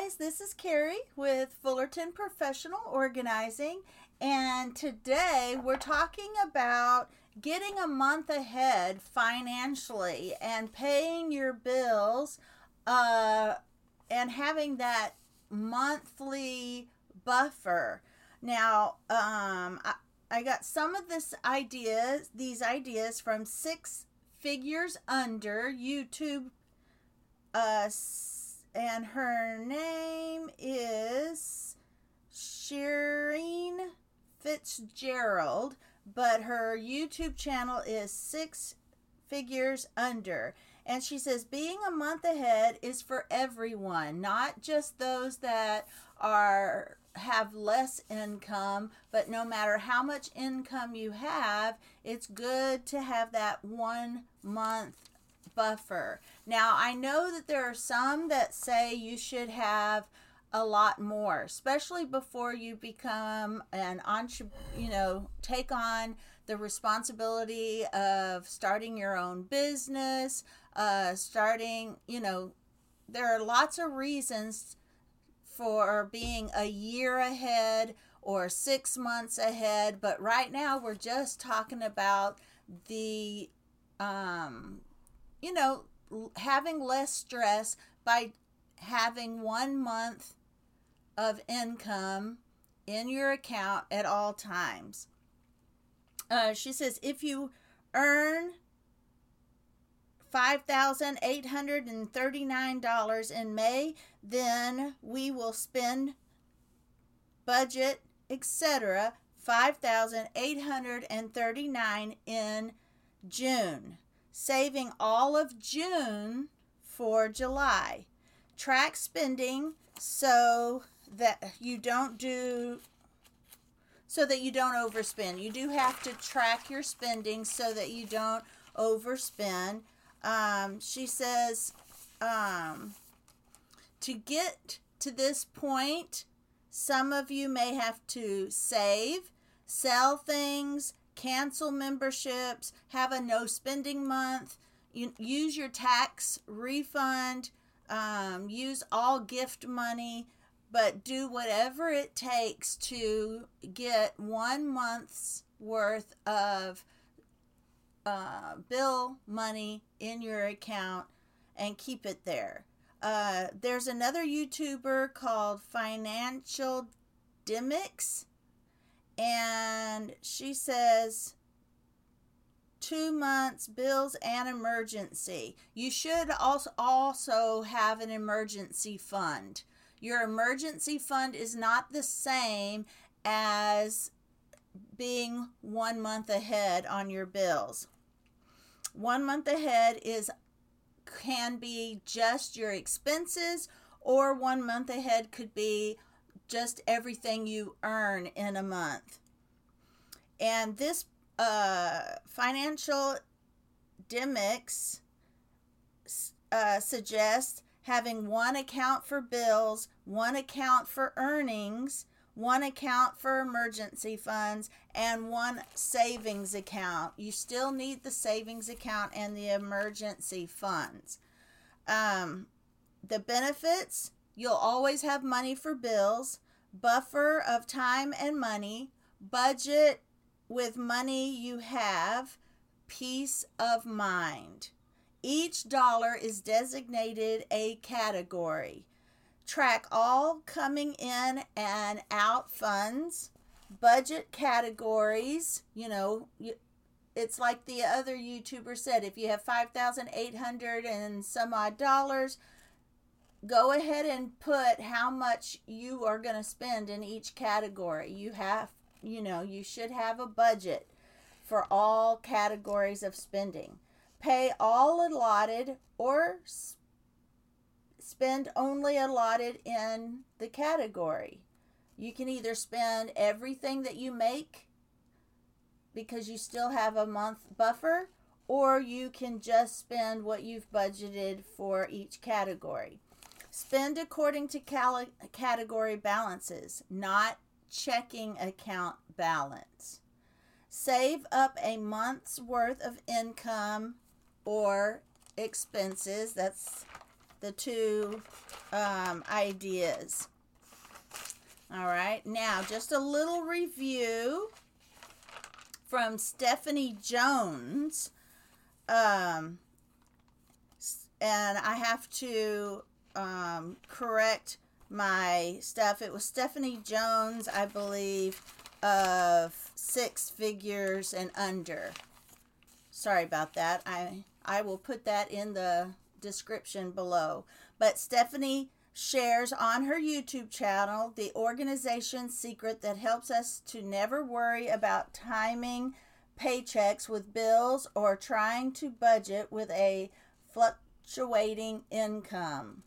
guys, this is Carrie with Fullerton Professional Organizing, and today we're talking about getting a month ahead financially and paying your bills uh, and having that monthly buffer. Now, um, I, I got some of this ideas, these ideas from Six Figures Under YouTube uh, and her name is Shireen Fitzgerald, but her YouTube channel is Six Figures Under. And she says, being a month ahead is for everyone, not just those that are have less income, but no matter how much income you have, it's good to have that one month buffer. Now, I know that there are some that say you should have a lot more, especially before you become an entrepreneur, you know, take on the responsibility of starting your own business, uh, starting, you know, there are lots of reasons for being a year ahead or six months ahead, but right now we're just talking about the um, you know, having less stress by having one month of income in your account at all times. Uh, she says if you earn $5,839 in May, then we will spend budget, etc. 5,839 in June saving all of June for July. Track spending so that you don't do so that you don't overspend. You do have to track your spending so that you don't overspend. Um, she says um, to get to this point, some of you may have to save, sell things, cancel memberships, have a no spending month, use your tax refund, um, use all gift money, but do whatever it takes to get one month's worth of uh, bill money in your account and keep it there. Uh, there's another YouTuber called Financial Dimmicks and she says two months bills and emergency. You should also also have an emergency fund. Your emergency fund is not the same as being one month ahead on your bills. One month ahead is can be just your expenses or one month ahead could be just everything you earn in a month. And this uh, financial dimmicks uh, suggests having one account for bills, one account for earnings, one account for emergency funds, and one savings account. You still need the savings account and the emergency funds. Um, the benefits You'll always have money for bills, buffer of time and money, budget with money you have, peace of mind. Each dollar is designated a category. Track all coming in and out funds, budget categories. You know, it's like the other YouTuber said if you have 5,800 and some odd dollars, go ahead and put how much you are going to spend in each category. You have, you know, you should have a budget for all categories of spending. Pay all allotted or spend only allotted in the category. You can either spend everything that you make because you still have a month buffer, or you can just spend what you've budgeted for each category. Spend according to category balances, not checking account balance. Save up a month's worth of income or expenses. That's the two um, ideas. All right, now just a little review from Stephanie Jones. Um, and I have to um, correct my stuff. It was Stephanie Jones, I believe, of six figures and under. Sorry about that. I I will put that in the description below. But Stephanie shares on her YouTube channel the organization secret that helps us to never worry about timing paychecks with bills or trying to budget with a fluctuating income.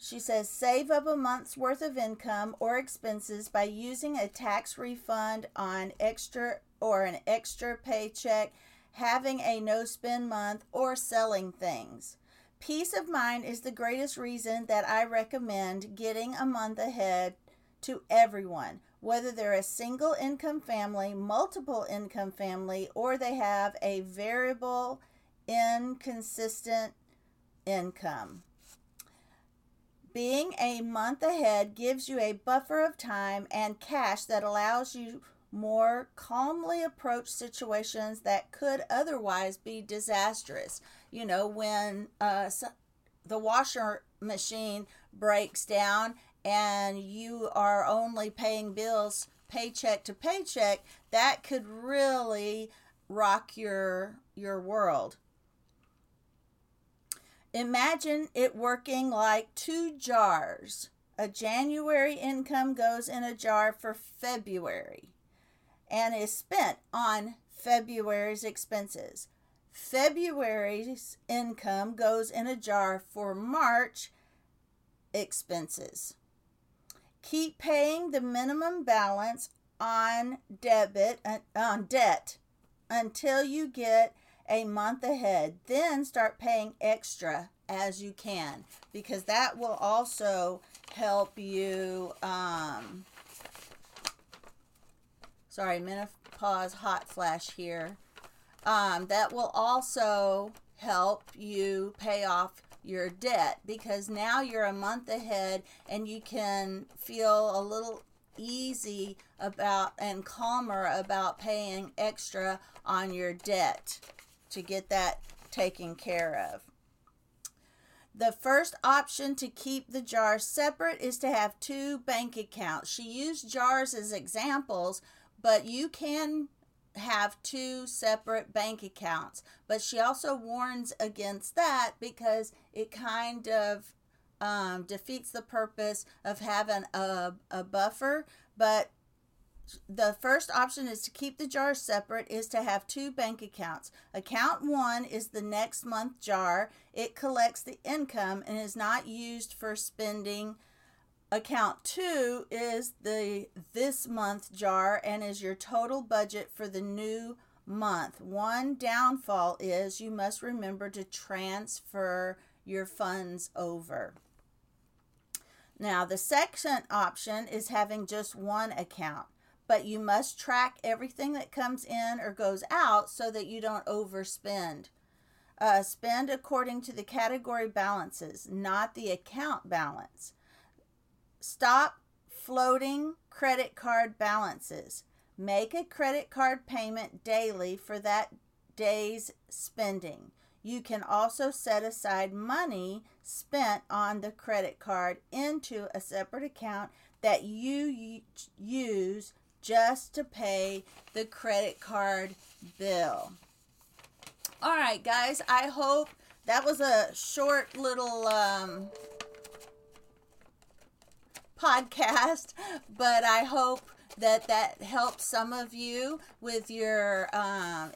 She says save up a month's worth of income or expenses by using a tax refund on extra or an extra paycheck, having a no spend month, or selling things. Peace of mind is the greatest reason that I recommend getting a month ahead to everyone, whether they're a single income family, multiple income family, or they have a variable, inconsistent income. Being a month ahead gives you a buffer of time and cash that allows you more calmly approach situations that could otherwise be disastrous. You know, when uh, the washer machine breaks down and you are only paying bills paycheck to paycheck, that could really rock your your world. Imagine it working like two jars. A January income goes in a jar for February and is spent on February's expenses. February's income goes in a jar for March expenses. Keep paying the minimum balance on debit uh, on debt until you get a month ahead. Then start paying extra as you can because that will also help you um, sorry, menopause hot flash here. Um, that will also help you pay off your debt because now you're a month ahead and you can feel a little easy about and calmer about paying extra on your debt to get that taken care of. The first option to keep the jars separate is to have two bank accounts. She used jars as examples but you can have two separate bank accounts. But she also warns against that because it kind of um, defeats the purpose of having a, a buffer. But the first option is to keep the jars separate is to have two bank accounts. Account one is the next month jar. It collects the income and is not used for spending Account two is the this month jar and is your total budget for the new month. One downfall is you must remember to transfer your funds over. Now, the second option is having just one account, but you must track everything that comes in or goes out so that you don't overspend. Uh, spend according to the category balances, not the account balance. Stop floating credit card balances. Make a credit card payment daily for that day's spending. You can also set aside money spent on the credit card into a separate account that you use just to pay the credit card bill. All right, guys, I hope that was a short little um, podcast, but I hope that that helps some of you with your um,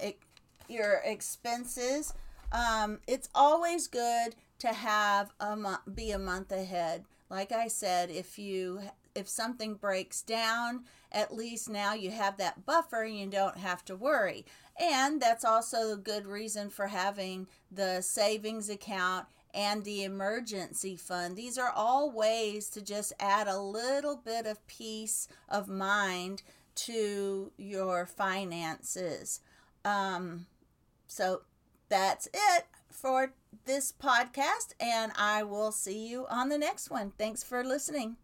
your expenses. Um, it's always good to have a mo- be a month ahead. Like I said, if you if something breaks down, at least now you have that buffer and you don't have to worry. And that's also a good reason for having the savings account and the emergency fund. These are all ways to just add a little bit of peace of mind to your finances. Um, so that's it for this podcast, and I will see you on the next one. Thanks for listening.